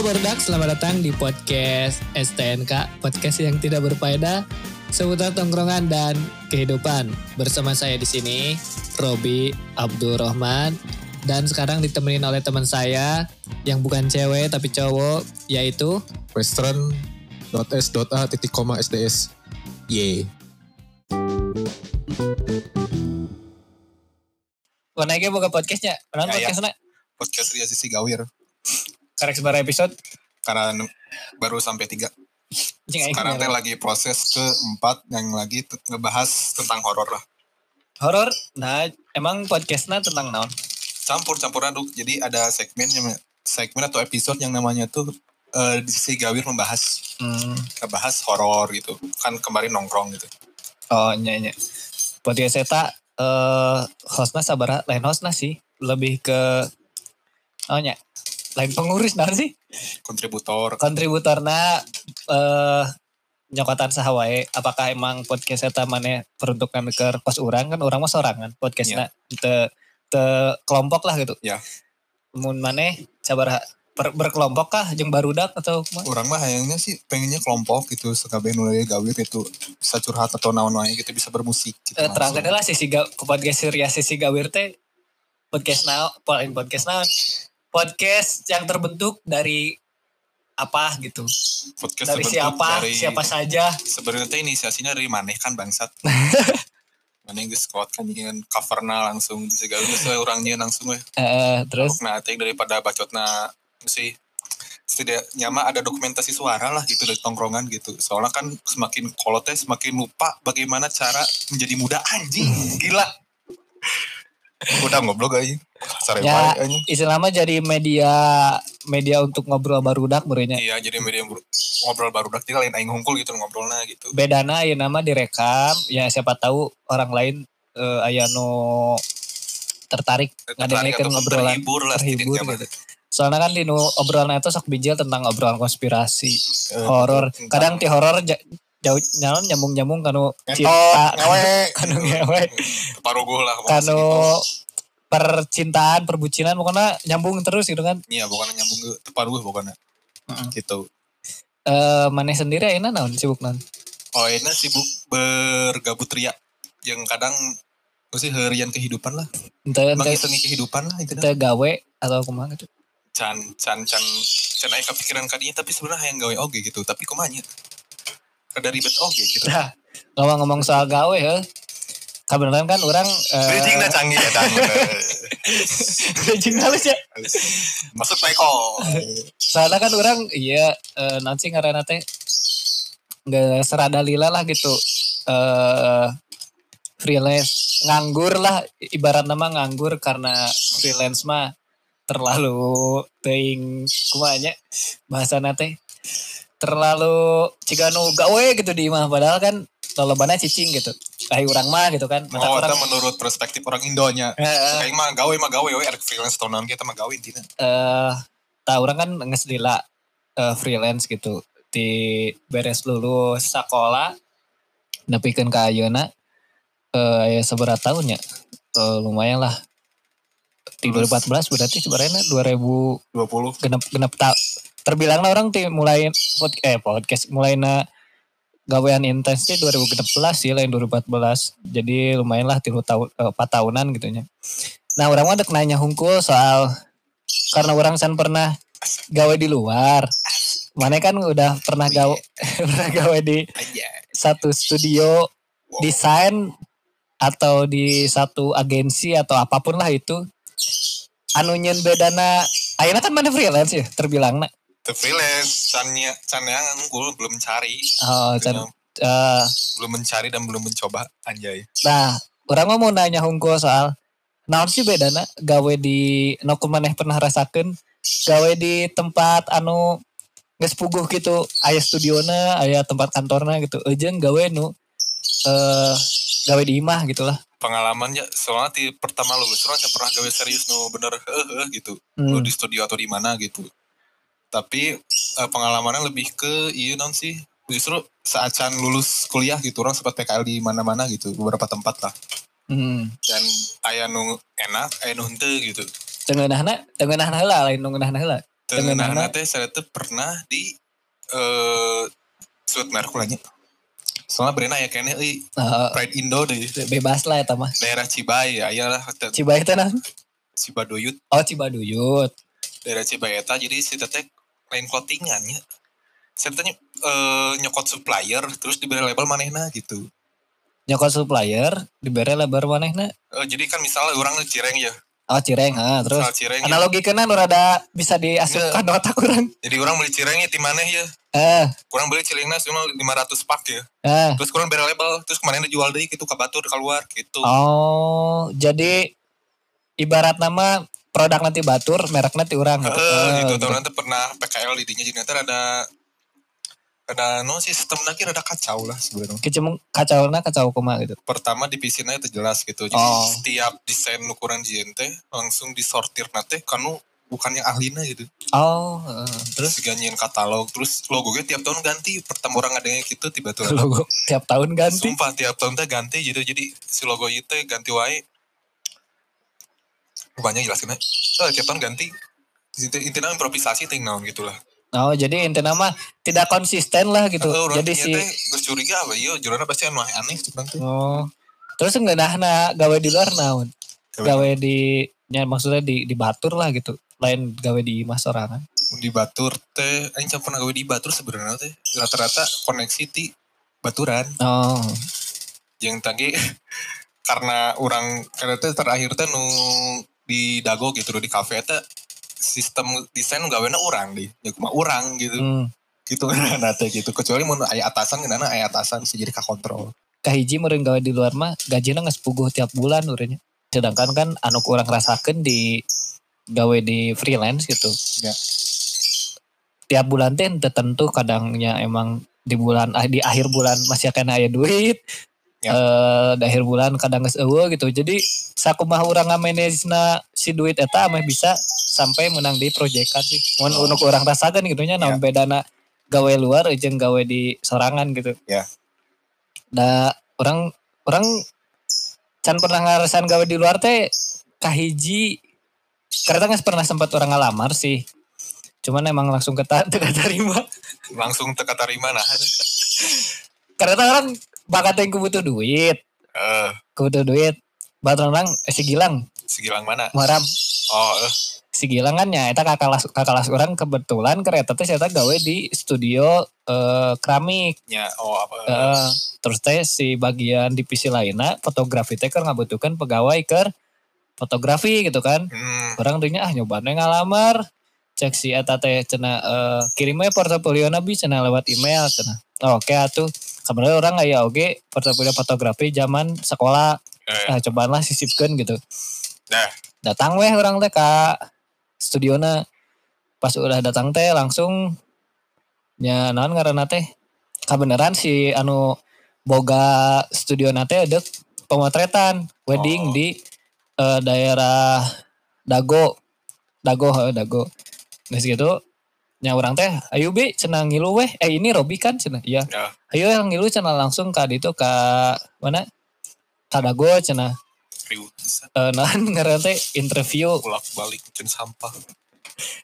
Halo selamat datang di podcast STNK, podcast yang tidak berfaedah seputar tongkrongan dan kehidupan. Bersama saya di sini, Robi Abdurrahman, dan sekarang ditemenin oleh teman saya yang bukan cewek tapi cowok, yaitu western.s.a titik koma sds y Konaike buka podcastnya, Pernah Ya, ya. podcastnya? podcast Ria Sisi Gawir Karek sebar episode. karena baru sampai tiga sekarang teh lagi proses keempat yang lagi ngebahas tentang horor lah Horor, nah emang podcastnya tentang naon? campur campur aduk jadi ada segmen yang segmen atau episode yang namanya tuh di Sisi Gawir membahas Hmm. ngebahas horor gitu kan kemarin nongkrong gitu Oh iya iya. Podcast eta eh hostnya sabar lain hostnya sih. Lebih ke oh nya lain pengurus nah sih. kontributor Kontributorna eh nyokotan saha wae apakah emang podcast eta maneh peruntukan ke kos urang kan urang mah sorangan podcastna te te kelompok lah gitu. Ya. Mun maneh sabar per- berkelompok kah jeung barudak atau kumaha? orang mah hayangnya sih pengennya kelompok gitu sekabeh nulai gawir itu bisa curhat atau naon wae gitu bisa bermusik gitu Eh, terang lah sisi ga, podcast Surya sisi gawir teh podcast now paling podcast now podcast yang terbentuk dari apa gitu? Podcast dari siapa? dari- siapa saja? Sebenarnya inisiasinya dari maneh kan bangsat. Maneh geus kuat kan nyian coverna langsung di segala we orangnya langsung we Eh, terus? Nah teh daripada bacotna sih setidaknya mah ada dokumentasi suara lah gitu dari tongkrongan gitu. Soalnya kan semakin kolot teh semakin lupa bagaimana cara menjadi muda anjing. Gila udah ngobrol aja Sare Ya. bae, anjing. istilahnya jadi media media untuk ngobrol barudak berenya iya jadi media bro- ngobrol baru dak lain aing hungkul gitu ngobrolnya gitu. Bedana ya nama direkam. Ya siapa tahu orang lain eh, aya nu tertarik tertarik ataupun ngobrolan. terhibur lah terhibur gitu. soalnya kan di obrolan itu sok bijil tentang obrolan konspirasi Eh, horor. kadang ti horor jauh nyalon nyambung nyambung kanu cinta kanu ngewe Paruguh lah. kanu percintaan perbucinan pokoknya nyambung terus gitu kan. Iya, bukan nyambung ke teparuguh pokoknya. Gitu. eh maneh sendiri ayeuna naon sibuk naon Oh, ini sibuk bergabut ria. Yang kadang mesti harian kehidupan lah. ente Mengisengi kehidupan lah itu ente gawe atau kumaha gitu Can, can, can, can aing kepikiran kadinya tapi sebenarnya yang gawe oge gitu. Tapi kumanya. Kada ribet oge gitu. nah ngomong-ngomong soal gawe ya kebenaran kan orang eh, Bridging na canggih ya, dang. bridging halus ya Masuk Peko. soalnya kan orang iya eh, nanti ngaranna teh nggak serada lila lah gitu eh freelance nganggur lah ibarat nama nganggur karena freelance mah terlalu teing kumanya bahasa teh terlalu jika nu gawe gitu di imah padahal kan lolobana cicing gitu kayak orang mah gitu kan mata Oh, orang menurut perspektif orang Indonya. eh, Kayak mah gawe mah gawe we freelance tahunan kita mah gawe intinya. eh tah orang kan nges lila eh, freelance gitu di beres lulus sekolah nepikeun ka ayeuna eh ya seberapa tahun ya Eh, lumayan lah di Lulus. 2014 berarti sebenarnya 2000 20. genep genep tak terbilang lah orang ti mulai pod, eh podcast mulai na gawean intens ti 2016 sih lain 2014 jadi lumayan lah tiga tahun eh, empat tahunan gitu nya. Nah orang ada nanya hungkul soal karena orang san pernah gawe di luar. Mana kan udah pernah gawe pernah gawe di satu studio Wow. desain atau di satu agensi atau apa pun lah itu. Anu nyen bedana ayeuna kan mana freelance ya terbilang nak The freelance, cannya, cannya unggul belum cari, oh, can- eh, belum mencari dan belum mencoba, anjay. nah orang mau nanya hungkul soal naon sih bedana gawe di no maneh pernah rasakan gawe di tempat anu geus puguh gitu aya studiona aya tempat kantorna gitu. Ejeng gawe nu eh gawe di imah gitulah. Pengalaman ya, soalnya di pertama lulus, orang pernah gawe serius no bener heeh gitu, Hmm. lu di studio atau di mana gitu. Tapi eh, pengalamannya lebih ke iya non sih, justru saat Chan lulus kuliah gitu, orang sempat PKL di mana-mana gitu, beberapa tempat lah. Hmm. Dan ayah nu enak, ayah nu henteu gitu. Tengenahna, tengenahna heula lain nu ngeunahna heula. Tengenahna teh saya tuh pernah di eh suit merek ulanya. Soalnya brena ya kayaknya Heeh. Pride Indo deh. bebas lah eta mah. Daerah Cibai ya lah Cibai teh nah. Cibaduyut Oh Cibaduyut. daerah Cibai eta jadi si teteh lain clothingan ya. Saya tanya eh, nyokot supplier terus diberi label manehna gitu. Nyokot supplier dibere lebar manehna. Eh, jadi kan misalnya orang Cireng ya. Oh Cireng, ha, terus Misal Cireng ya. analogikeun nu rada bisa diasupkan otak urang. Jadi orang beli Cireng ya di mana ya? Eh, Kurang beli Cirengna cuma 500 pak ya. eh. Terus kurang beri label terus kemarin dijual deh gitu ke batur keluar gitu. Oh, jadi ibarat nama produk nanti batur, merek nanti orang gitu. Eh, gitu. gitu. Tahun nanti pernah PKL di dinya jadi nanti ada ada no sistem lagi ada kacau lah sebenarnya. Kecemung kacau na kacau kumaha gitu. Pertama divisinya itu jelas gitu. Jadi Oh. setiap desain ukuran JNT langsung disortir nanti kanu bukan yang ahlinya gitu. Oh, heeh. Terus diganyin katalog, terus logonya tiap tahun ganti. Pertama orang adanya gitu tiba-tiba logo tiap tahun ganti. Sumpah tiap tahun teh ganti gitu. Jadi si logo itu ganti wae. Banyak jelasin aja. Oh, tiap tahun ganti. Inti- Intinya improvisasi ting naon gitu lah. Oh, jadi intinya mah tidak konsisten lah gitu. Orang jadi si teh bercuriga apa iya jurana pasti anu aneh tuh nanti. Oh. Terus enggak nah gawe di luar naon? Gawe di ya maksudnya di di batur lah gitu. Lain gawe di mas sorangan. di Batur teh aing pernah gawe di Batur sebenarnya teh rata-rata koneksi ti Baturan Oh. yang tadi karena orang karena teh terakhir teh nu di Dago gitu di kafe teh sistem desain gawena orang di ya cuma orang gitu Hmm. gitu kan teh gitu kecuali mau aya atasan kenana aya atasan bisa jadi kontrol kahiji meureun gawe di luar mah gajina geus puguh tiap bulan urangnya. Sedangkan kan anu kurang rasakeun di gawe di freelance gitu. Ya. Tiap bulan teh tentu kadangnya emang di bulan di akhir bulan masih kena aya duit. Ya. Eh di akhir bulan kadang geus eueuh gitu. Jadi sakumaha urang ngamanejna si duit eta mah bisa sampai menang di proyekan sih. Mun Oh. untuk orang rasakeun gitu nya naon bedana gawe luar jeung gawe di sorangan gitu. Ya. Da orang orang can pernah ngarasan gawe di luar teh kahiji karena nggak pernah sempat orang ngalamar sih. Cuman emang langsung kata teka terima. langsung teka terima nah Karena orang bakat yang kebutuh duit, eh. Kebutuh duit. Batur orang eh, si Gilang, segilang mana? Muarab oh eh. Si Gilang kan ya eta kakak kelas kakak kelas orang kebetulan kereta teh saya gawe di studio eh, keramik. Nya oh apa? Heeh. terus teh si bagian divisi lainnya fotografi teh kan ngabutuhkan pegawai ke fotografi gitu kan. Hmm, orang dunya ah nyobane ngalamar. Cek si eta teh cenah eh, kirim aja portofolio nabi cenah lewat email cenah. Oh, oke atuh sebenarnya orang aya oge portofolio fotografi zaman sekolah eh, ah cobalah sisipkeun gitu. Nah. datang weh orang teh studiona pas udah datang teh langsung nya naon ngaranna teh kabeneran si anu boga studio nate dek pemotretan wedding Oh. di eh, daerah Dago. Dago Dago. Geus gitu nya orang teh ayo bi cenah ngilu weh. Eh ini Robi kan cenah iya. Ya. Ayo yang ngilu cenah langsung ka ditu ka mana? Ka Dago cenah. Eh naon ngaranna teh interview. Bolak balik cen sampah.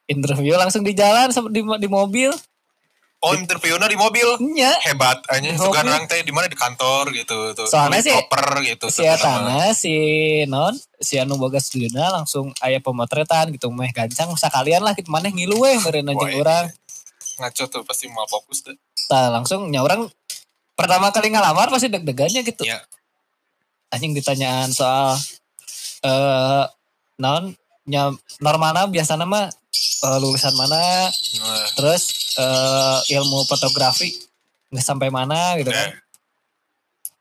Interview langsung di jalan di, di mobil oh interviewnya di mobil? Nya hebat aja orang teh di mana? Di kantor gitu tuh Soalnya sih, koper gitu si. Etana si non si anu boga studiona langsung aya pemotretan gitu meh gancang sekalian lah gitu maneh ngilu weh meureun anjing ini urang. ngaco tuh pasti mau fokus deh. Tah langsung nya urang pertama kali ngalamar pasti deg-degannya gitu. Iya. anjing ditanyaan soal eh non nya normalna biasanya mah eh, lulusan mana? Nah, terus eh, ilmu fotografi nggak sampai mana gitu kan? Nah,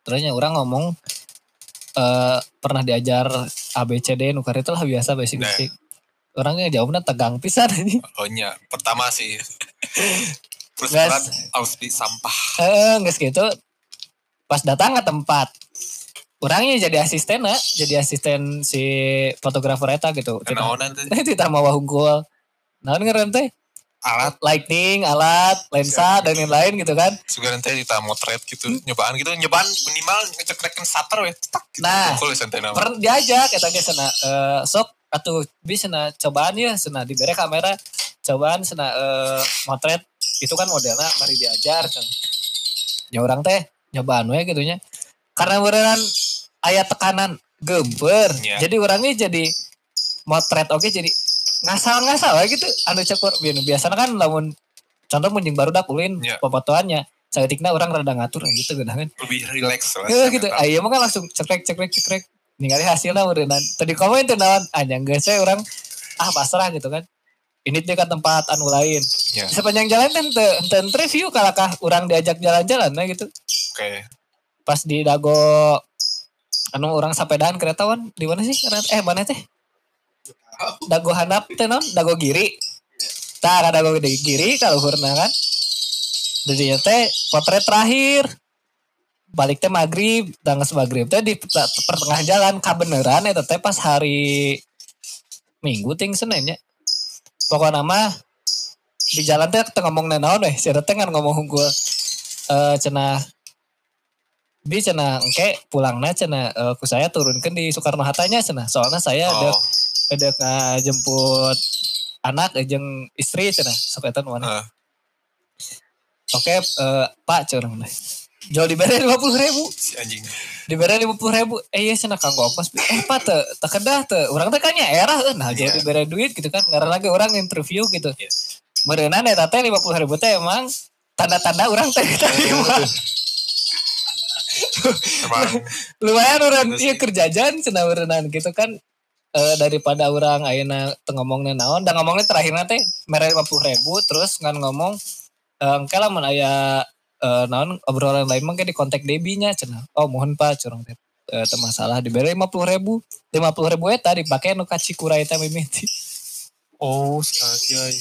terusnya orang ngomong eh pernah diajar ABCD nukar itu lah biasa basic Nah. basic orangnya jawabnya tegang pisan ini. Oh nya pertama sih. Terus berat harus di sampah eh nggak gitu pas datang ke tempat orangnya jadi asisten nah, jadi asisten si fotografer eta gitu. Nah tidak mau hungkul nah ngeren teh? Alat. Lighting alat lensa dan lain-lain gitu kan. Juga nanti kita motret gitu. Nyobaan gitu. Nyobaan minimal ngecekreken shutter weh tak gitu. Nah. Pernah diajak kata dia sana eh, sok atau bisa na cobaan ya sana diberi kamera cobaan sena eh, motret. Itu kan modelnya mari diajar kan. Ya orang teh nyobaan we gitu nya. Karena beneran ayat tekanan gemper Iya. jadi orangnya jadi motret oke jadi ngasal-ngasal gitu anu cekur biasanya kan lamun contoh munjing baru dak ulin Iya. pepotoannya saeutikna orang rada ngatur gitu gitu kan lebih relax lah Heeh gitu. Ayo mah kan langsung cekrek cekrek cekrek. Ningali hasilnya berenang. Tadi komen tuh nawan anjang geus we orang ah pasrah gitu kan. Ini dia ke tempat anu lain. Ya. Sepanjang jalan kan teu review kalakah orang diajak jalan-jalan nah gitu. oke Pas di Dago anu orang sepedaan kereta wan di mana sih? Eh mana teh? Dago Hanap teh non? Dago Giri. Tah ada Dago Giri kalau hurna kan. Jadi teh potret terakhir balik teh maghrib tanggal maghrib teh di per- pertengah jalan kabeneran eta teh pas hari minggu ting senin nya pokoknya mah di jalan teh ngomong naon weh si teh ngan ngomong hungkul eh cenah bi cenah engke pulangna cenah eh, ku saya turunkan di Soekarno Hattanya cenah soalnya saya ada oh ada jemput anak eh, jeung istri cenah sok eta nu mana. Eh, oke eh, pak curang jual di bere lima puluh ribu. Si anjing. Lima puluh ribu. Eh iya sana kanggo ongkos eh pak te te kedah te. Orang teh kayaknya era nah jadi Iya. diberi duit gitu kan. Karena lagi orang interview gitu. Iya. Merenan ya teh lima puluh ribu teh emang tanda-tanda orang teh. Terima emang lumayan orang iya sih. kerjaan cina merenan gitu kan. Eh, daripada orang ayeuna teu ngomongnya naon dan ngomongnya terakhirnya teh mere lima puluh ribu terus ngan ngomong eh, engke lah mun aya eh, naon obrolan lain mah di kontak Debinya cenah. Oh mohon pak curang teh. Eh, teu masalah diberi lima puluh ribu. Lima puluh ribu eta dipake nu ka Cikura eta mimiti oh si anjay.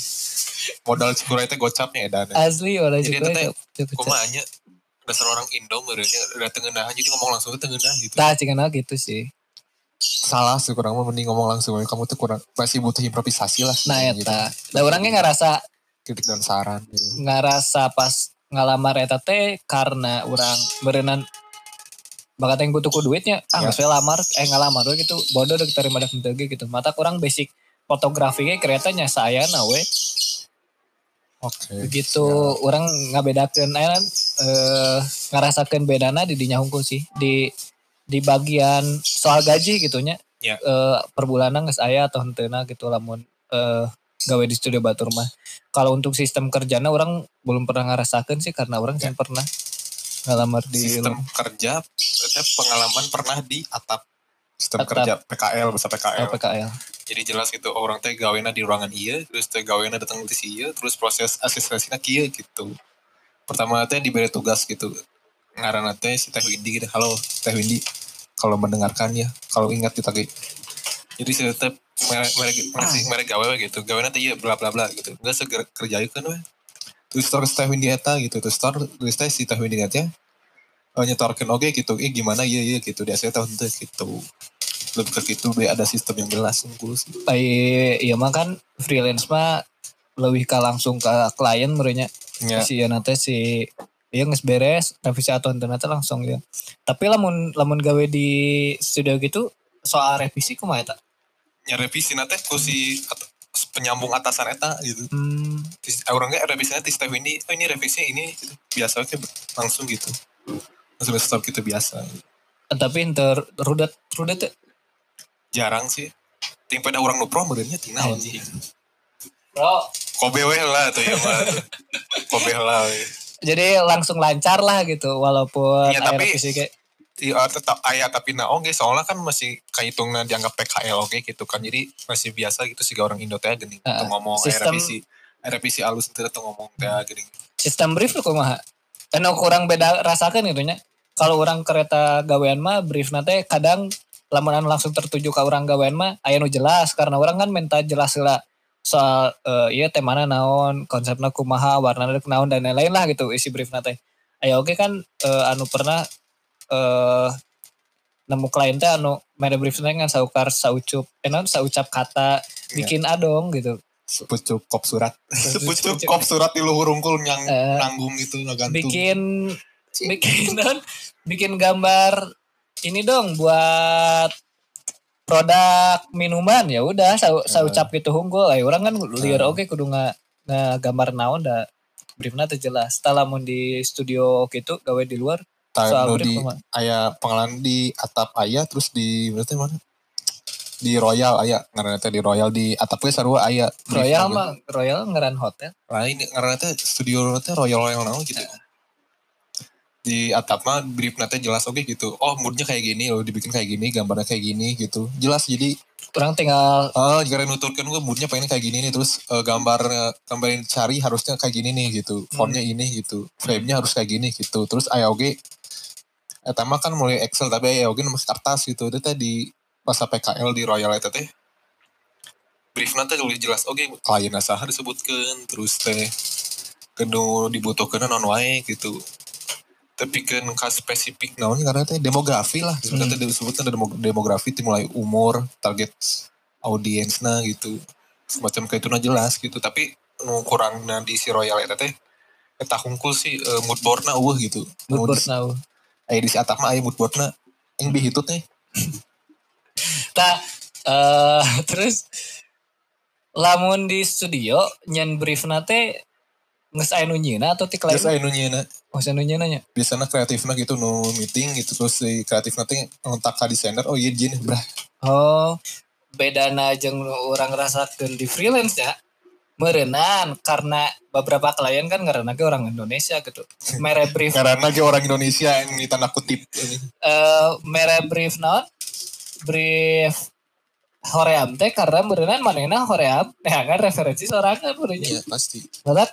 Modal cikurai teh gocapnya edan asli orang Cikura eta eta teu kumaha nya dasar orang Indo merenya udah tengenah jadi ngomong langsung ke tengenah gitu. Tah cenah gitu sih. Salah sih kurang mah mending ngomong langsung kamu tuh kurang masih butuh improvisasi lah. Nah gitu. eta da orangnya ngerasa kritik dan saran gitu. ngerasa pas ngalamar eta teh karena orang berenan bakat yang butuh duitnya ah Ya. geus we lamar eh ngalamar gitu. Bodoh dek terima dek gitu. Mata kurang basic fotografi ge keretanya saya na oke begitu orang ngabedakeun aya eh ngarasakeun bedana di dinya hungkul sih di di bagian soal gaji gitunya Ya. eh per bulanan geus aya atau henteuna gitu lamun eh gawe di studio batur mah kalau untuk sistem kerjanya orang belum pernah ngerasakan sih karena orang Ya. kan pernah ngalamar di sistem kerja saya pengalaman pernah di atap sistem Atap. kerja PKL bahasa PKL PKL. Jadi jelas gitu orang teh gawena di ruangan iya terus teh gawena datang di iya terus proses asistensinya kia gitu. Pertama teh diberi tugas gitu ngaranna teh si Teh Windy gitu halo Teh Windy kalau mendengarkan ya kalau ingat kita gitu jadi si teh merek merek merek merek gawe we gitu gawena teh iya bla bla bla gitu. Enggak segera kerjain kan we terus terus Teh Windy eta gitu terus terus terus teh si Teh Windy teh uh, nyetorkan oke gitu eh gimana iya iya gitu. Dia saya tahu gitu lebih ke gitu be ada sistem yang jelas unggul sih Ai iya mah kan freelance mah lebih ke langsung ke klien merenya. Ya. Si ya nanti si iya geus beres revisi atau nanti langsung ya. Tapi lamun lamun gawe di studio gitu soal revisi kumaha eta? ya revisi nanti ku si penyambung atasan eta gitu Hmm, ah, orangnya revisinya di step ini oh ini revisi ini gitu. biasa oke langsung gitu langsung stop gitu biasa tapi henteu rudet rudet teu. Jarang sih ting pada orang nu pro merenya tina Anjing. anjing Bro, kobe lah tuh ya mah kobe lah we. jadi langsung lancar lah gitu walaupun aya tapi- kayak Iya, tetap ayah tapi nah oke soalnya kan masih kehitungnya dianggap PKL oke gitu kan jadi masih biasa gitu sih orang Indo teh gini tuh ngomong sistem- aya revisi alus itu tuh ngomong teh gini sistem brief lu kumaha? Eno kurang beda rasakan gitu nya. Kalau orang kereta gawean mah brief nate kadang lamunan langsung tertuju ke orang gawean mah aya nu jelas karena orang kan minta jelas lah soal eh, iya temana naon, konsepna kumaha, warnanya naon dan lain-lain lah gitu isi brief nate. Ayo oke kan eh, anu pernah eh nemu klien teh anu mere brief teh kan saukar saucup, eh naon saucap kata bikin adong gitu. sepucuk kop surat sepucuk kop surat di luhur unggul yang Eh, nanggung gitu ngegantung bikin bikin non bikin gambar ini dong buat produk minuman ya udah sa, saucap gitu hunggul ay orang kan liar Nah. oke kudu nga, nga gambar naon da briefna teh jelas. Tah lamun di studio gitu gawe di luar soal di kumaha? aya pengalaman di atap aya terus di berarti mana? Di Royal aya ngaranna teh di Royal di atap ge sarua aya. Royal mah Royal ngeran hotel. Lain ngaranna teh studio teh Royal Royal naon gitu di atap mah brief nanti jelas oke gitu. Oh moodnya kayak gini loh dibikin kayak gini gambarnya kayak gini gitu. Jelas jadi orang tinggal ah jika nuturkan gue moodnya pengen kayak gini nih terus eh, gambar gambar yang dicari harusnya kayak gini nih gitu. Fontnya ini gitu. Frame-nya harus kayak gini gitu. Terus aya oge eta mah kan mulai Excel tapi aya oge masih kertas gitu. Itu teh di pas PKL di Royal eta teh brief nanti tulis jelas. Oke klien saha disebutkan terus teh kedu dibutuhkan non wae gitu tapi kan ka spesifik naon karena teh demografi lah. Sebenarnya teh disebutkan demografi mulai umur target audiensnya gitu. Semacam kayak itu nah jelas gitu. Tapi nu kurang di si Royal eta teh eta hungkul sih eh, mood boardna eueuh gitu. Mood Nu board di- now aya di si atap mah aya mood boardna yang bihitut teh. Nah, eh terus lamun di studio nyen brief nate nges aya nu nyieuna atau ti lain? Terus aya nu nyieuna Oh, aya nu nyieuna nya. biasanya kreatifnya gitu nu meeting gitu terus si kreatif nanti ngontak ka desainer oh iya jin brah Oh, bedana jeung nu urang rasakeun di freelance ya. Merenan karena beberapa klien kan karena orang Indonesia gitu. Mere brief karena orang Indonesia yang tanda kutip ini. eh mere brief naon? Brief hoream teh karena berenang manehna hoream ya kan referensi sorangan Iya benernya. pasti Barat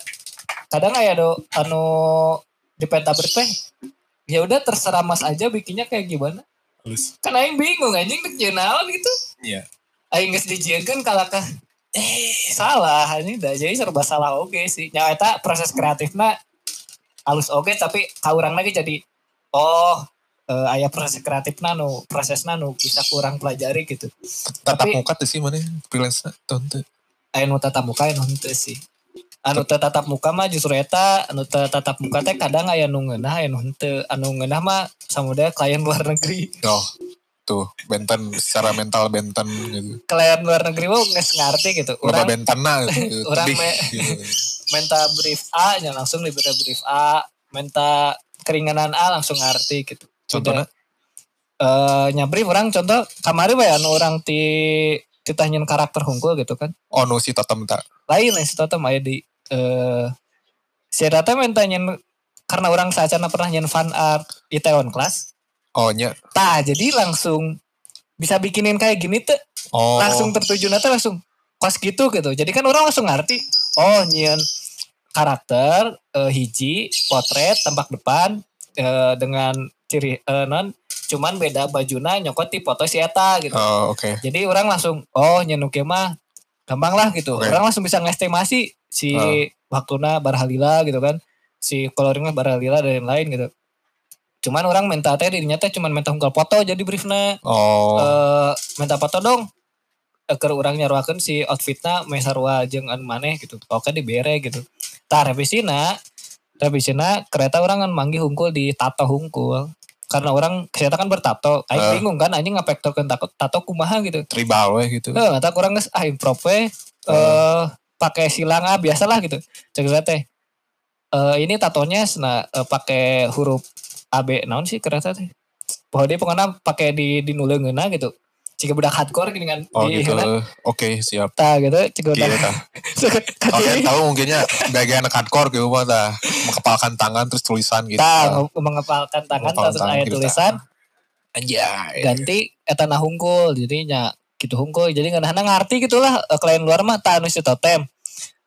kadang aya do anu di peta teh ya udah terserah mas aja bikinnya kayak gimana. Halus kan aing bingung anjing dek jenaon gitu. Iya. Aing geus dijieunkeun kalakah eh salah ini dah jadi serba salah oke sih. Nya eta proses kreatifna halus oke tapi ka urang lagi jadi oh eh, aya proses kreatifna nu prosesna nu bisa kurang pelajari gitu. Tatap Tapi- muka tuh sih mana freelance tahun tuh aya nu tatap muka aya nu henteu sih anu teu tatap muka mah justru eta anu teu tatap muka teh kadang aya nu ngeunah aya nu henteu. Anu ngeunah mah samuda klien luar negeri. Oh tuh benten secara mental benten gitu. Klien luar negeri mah geus ngarti gitu. Loba urang bentena gitu Orang tebih, me- gitu. minta brief A nya langsung diberi brief A. Minta keringanan A langsung ngerti gitu. Contohnya? Eh nya brief orang contoh kamari we anu orang ti ditanyain karakter hungkul gitu kan. Oh no si totem tak lain si Tata aya di eh si Tata minta nyen karena orang saacana pernah nyen fan art Itaewon Class. Oh nya tah jadi langsung bisa bikinin kayak gini tuh oh. langsung tertuju nanti langsung kos gitu gitu. Jadi kan orang langsung ngerti oh nyian karakter eh, hiji potret tampak depan eh, dengan ciri eh, non cuman beda bajuna nyokot di foto si Eta gitu. Oh oke. Jadi orang langsung oh nyen oke mah gampang lah gitu. Oke. orang langsung bisa ngestimasi si Oh. waktuna barhalila gitu kan. Si coloringnya barhalila dan lain-lain gitu. Cuman orang minta teh dirinya teh cuman minta hungkal foto jadi briefnya. Oh. Eh minta foto dong. Eh, ke orang nyaruakeun si outfitna meh sarua jeung anu maneh gitu. Oke dibere gitu. Tah revisina revisina kereta orang kan manggih hungkul di tato hungkul. Karena orang kereta kan bertato. Aing Eh. bingung kan anjing ngapektorkeun tato, tato kumaha gitu. Tribal weh gitu. Eh ngata kurang geus ah improv we eh pakai silang ah biasalah gitu. Cek teh. Eh ini tatonya sena eh, pakai huruf AB naon sih kereta teh? Bahwa dia pokoknya pakai di di nuleungeuna gitu. Jika budak hardcore gini kan. Oh di- gitu. kan, oke siap. Tah gitu jika Iya, budak tah. Oke, tahu mungkinnya bagian anak hardcore gitu mah dah mengepalkan tangan terus tulisan gitu. tah nge- mengepalkan tangan Mengepalkan terus ayat gitu, tulisan. Anjay. ganti eta na hungkul jadinya gitu hungkul. Jadi nggak ngerti gitulah eh, klien luar mah tak anu si totem.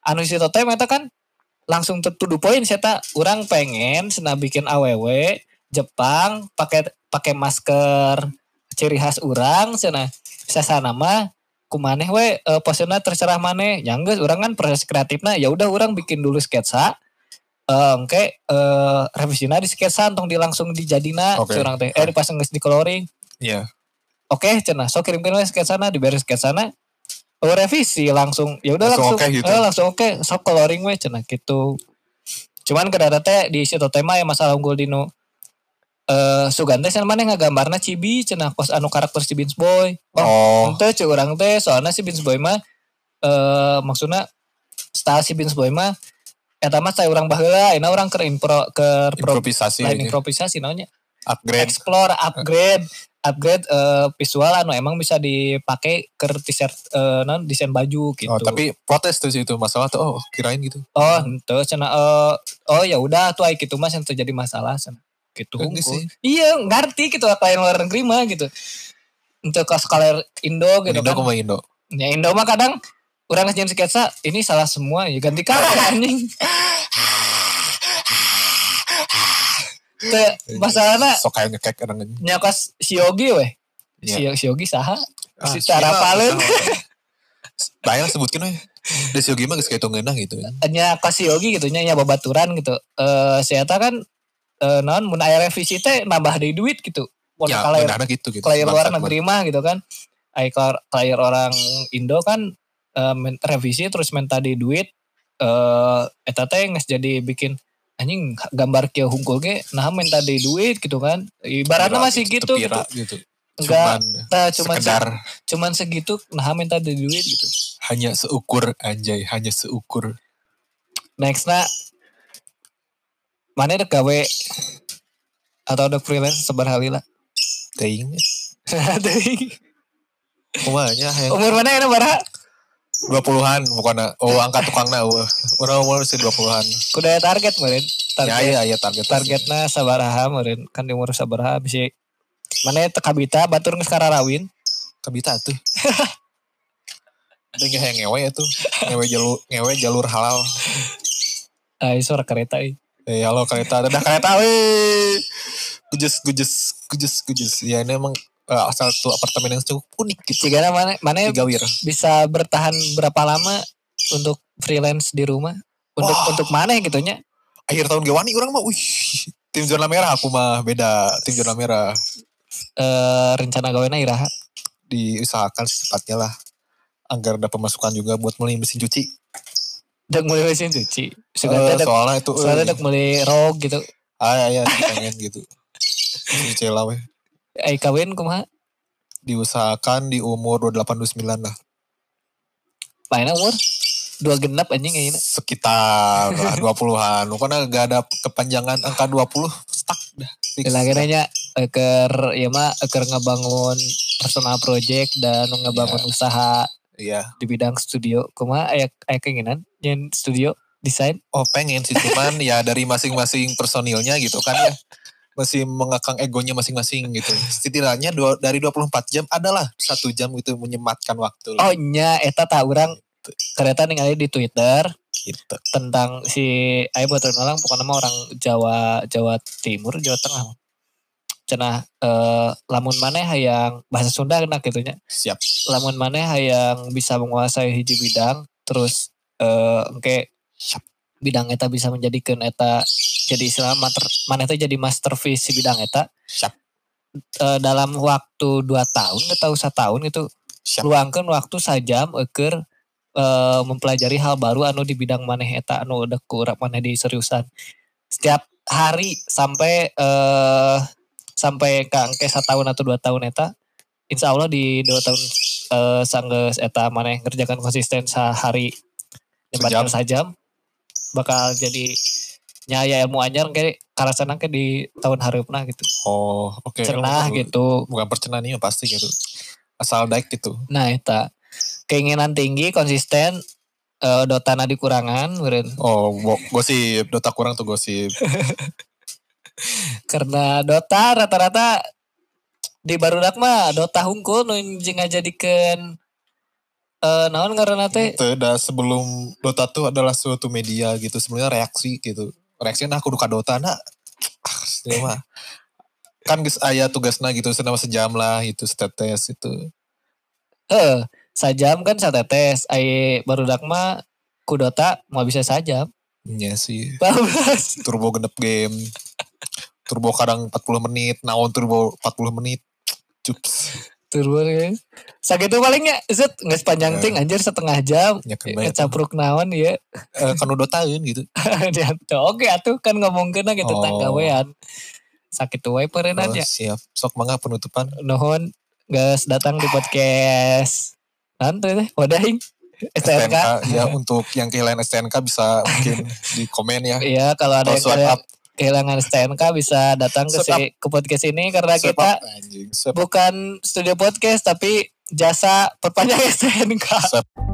Anu si totem eta kan langsung tertuduh poin saya tak orang pengen sena bikin aww Jepang pakai pakai masker ciri khas orang sana sasana mah kumaneh we eh, posena terserah maneh. Yang geus orang kan proses kreatifnya ya udah orang bikin dulu sketsa oke eh revisina di sketsa tong di langsung dijadina Oke. curang teh. Eh dipasang di coloring. Iya. Oke, cenah. So kirimkan we sketsana diberi sketsana. Oh, revisi langsung. Ya udah Langsung langsung. oke gitu. eh, langsung oke. So coloring we cenah gitu. Cuman kedada teh di situ tema ya masalah unggul dino eh Sugante sana mana ngagambarna Cibi cenah kos anu karakter si Beans Boy. Oh, Oh, ente cek urang teh soalnya si Beans Boy mah eh maksudnya style si Beans Boy mah eta mah saya urang baheula ayeuna urang keur impro pro, improvisasi lain aja. improvisasi namanya upgrade. explore upgrade upgrade eh, visual anu emang bisa dipakai ke t-shirt eh, non desain baju gitu. Oh, tapi protes tuh itu masalah tuh. Oh, kirain gitu. oh ente cenah eh, oh ya udah tuh ai gitu mas yang terjadi masalah cenah. Gitu sih. Iya, ngerti gitu klien luar negeri mah gitu. Untuk ke skala Indo gitu Indo kan. Indo. Ya Indo mah kadang orang ngerjain sketsa ini salah semua ya ganti kata anjing. Teu, masalahnya Sok kayak ngekek kadang aja. nyakas si Yogi weh. Si, Iya. si Yogi saha? Ah, si cara siapa? palen. Bayang sebutkin we. Desi Yogi mah geus kayak ngeunah gitu. Nyakas si Yogi gitu nya nya babaturan gitu. Eh si Eta kan eh non mun aya revisi teh nambah deui duit gitu. Mun Ya, benar gitu gitu. klien luar Bangsat negeri mah gitu kan. Ai orang Indo kan eh, men- revisi terus minta di duit eh eta teh geus jadi bikin anjing gambar kieu hungkul ge nah minta di duit gitu kan. Ibaratnya masih gitu. Gitu. gitu. Enggak Cuman Nah, cuman sekedar cuman segitu nah minta di duit gitu. hanya seukur anjay, hanya seukur. Next na mana ada gawe atau ada freelance sebar halila. Teuing. Kumanya hayang Umur mana ya bara? 20-an bukan oh angka tukangna eueuh. Urang umur sih 20-an. Kuda target meureun. Ya Target ya ya target targetna sabaraha meureun kan di umur sabaraha bisa mana teu kabita batur geus kararawin. Kabita tuh. Ada yang ngewe ya tuh. Ngewe jalur ngewe jalur halal. Ai suara kereta euy. Eh halo kereta, dadah kereta weh. Gujes gujes gujes gujes. Ya ini emang eh, asal tuh apartemen yang cukup unik gitu. Cigana mana mana bisa bertahan berapa lama untuk freelance di rumah? Untuk Wah. untuk mana gitu nya? Akhir tahun gewani orang mah, wih. Tim zona merah aku mah beda. Tim zona merah Eh rencana gawena iraha. diusahakan secepatnya lah. Agar ada pemasukan juga buat beli mesin cuci. Dek mulai mesin cuci. Eh, Suka dek soalnya itu soalnya eh, dek mulai rog gitu. ah ya sih pengen gitu. Cuci lah weh. Ai kawin kumaha? Diusahakan di umur 28 29 lah. Lainnya umur dua genap anjing ayeuna. Sekitar lah 20-an. Pokoknya gak ada kepanjangan angka 20 stuck dah. Fix. Lagi eker ya mah eker ngebangun personal project dan ngebangun usaha Iya. di bidang studio. Kumaha aya aya keinginan nyen studio desain? Oh pengen sih cuman ya dari masing-masing personilnya gitu kan ya. Masih mengekang egonya masing-masing gitu. Setidaknya dua, dari 24 jam adalah satu jam itu menyematkan waktu. Oh nya eta tak urang kereta ningali di Twitter Gitu. tentang si aya baturan orang pokoknya mah orang Jawa Jawa Timur Jawa Tengah cenah eh, lamun maneh hayang bahasa Sunda kena gitunya Siap. lamun maneh hayang bisa menguasai hiji bidang terus eh engke bidang eta bisa menjadikan eta jadi istilah master maneh teh jadi masterpiece bidang eta Siap. Eh, dalam waktu dua tahun atau satu tahun itu Siap. luangkan waktu sajam eker eh, mempelajari hal baru anu di bidang maneh eta anu udah kurang maneh di seriusan setiap hari sampai eh sampai ke angke tahun atau dua tahun eta insya Allah di dua tahun eh sanggeus eta maneh ngerjakan konsisten sehari nyempatkan sajam bakal jadi nyaya ilmu anyar kayak karasan ke di tahun harapna gitu Oh oke. cenah Bukan- gitu Bukan percenah nih pasti gitu. Asal daik gitu. Nah, eta keinginan tinggi, konsisten, eh dotana dikurangan, meureun. Oh go- gosip. Dota kurang tuh gosip. Karena Dota rata-rata di barudak mah Dota hungkul nu jeung ngajadikeun eh naon ngaranna teh? Itu udah sebelum Dota tuh adalah suatu media gitu. Sebenarnya reaksi gitu. Reaksi nah kudu ka Dota nah. Ah, ya mah. Kan geus aya tugasna gitu senama sejam lah itu setetes itu. Heeh, sajam kan satetes. Ai barudak mah ku Dota mau bisa sajam. Iya sih. 14. Turbo genep game. Turbo kadang 40 menit, naon turbo 40 menit. Cups. Turbo ya. Sakitu palingnya zet nggak sepanjang Ya. ting anjir setengah jam. Ya kan. Ngecapruk naon ya. Eh, kan udah tahun gitu. Tuh, oke atuh kan ngomong kena gitu Oh. gawean. sakit wae Oh, perenanya siap. Sok mangga penutupan. nuhun guys datang di podcast nanti teh wadaing STNK STNK ya untuk yang kehilangan STNK bisa mungkin di komen ya. Iya kalau ada yang up. Kehilangan STNK bisa datang ke si, ke podcast ini karena kita anjing. Bukan studio podcast tapi jasa perpanjang STNK. Swipe